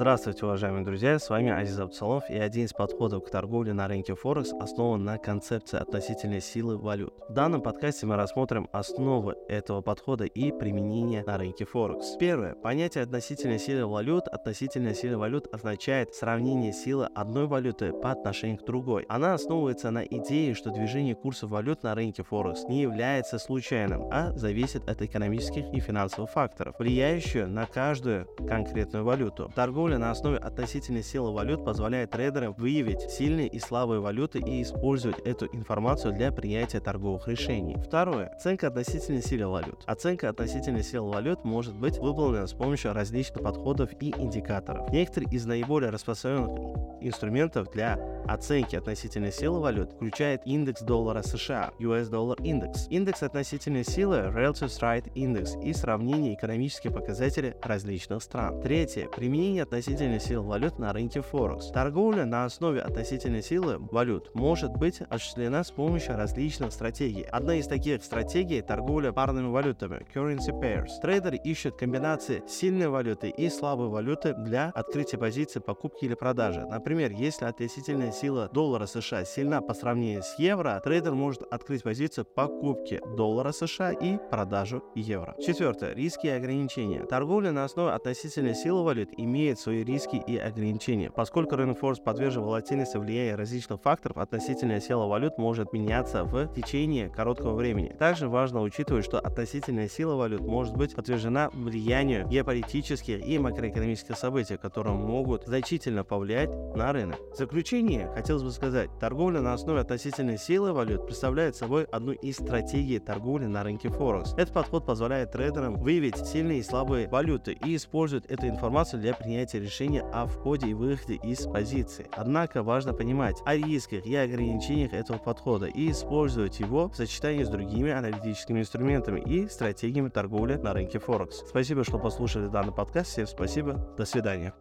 Здравствуйте, уважаемые друзья, с вами Азиз Абдсалов и один из подходов к торговле на рынке Форекс основан на концепции относительной силы валют. В данном подкасте мы рассмотрим основы этого подхода и применение на рынке Форекс. Первое. Понятие относительной силы валют. Относительная сила валют означает сравнение силы одной валюты по отношению к другой. Она основывается на идее, что движение курсов валют на рынке Форекс не является случайным, а зависит от экономических и финансовых факторов, влияющих на каждую конкретную валюту. Торговля Торговля на основе относительной силы валют позволяет трейдерам выявить сильные и слабые валюты и использовать эту информацию для принятия торговых решений. Второе. Оценка относительной силы валют. Оценка относительной силы валют может быть выполнена с помощью различных подходов и индикаторов. Некоторые из наиболее распространенных инструментов для оценки относительной силы валют включает индекс доллара США, US Dollar Index, индекс относительной силы Relative Strength Index и сравнение экономических показателей различных стран. Третье. Применение относительной силы валют на рынке Форекс. Торговля на основе относительной силы валют может быть осуществлена с помощью различных стратегий. Одна из таких стратегий – торговля парными валютами – currency pairs. Трейдеры ищут комбинации сильной валюты и слабой валюты для открытия позиции покупки или продажи. Например, если относительная сила доллара США сильна по сравнению с евро, трейдер может открыть позицию покупки доллара США и продажу евро. Четвертое. Риски и ограничения. Торговля на основе относительной силы валют имеет свои риски и ограничения. Поскольку Форекс подвержен волатильности влияния различных факторов, относительная сила валют может меняться в течение короткого времени. Также важно учитывать, что относительная сила валют может быть подвержена влиянию геополитических и макроэкономических событий, которые могут значительно повлиять на рынок. В заключение хотелось бы сказать, торговля на основе относительной силы валют представляет собой одну из стратегий торговли на рынке Форекс. Этот подход позволяет трейдерам выявить сильные и слабые валюты и использовать эту информацию для принятия решения о входе и выходе из позиции. Однако важно понимать о рисках и ограничениях этого подхода и использовать его в сочетании с другими аналитическими инструментами и стратегиями торговли на рынке Форекс. Спасибо, что послушали данный подкаст. Всем спасибо. До свидания.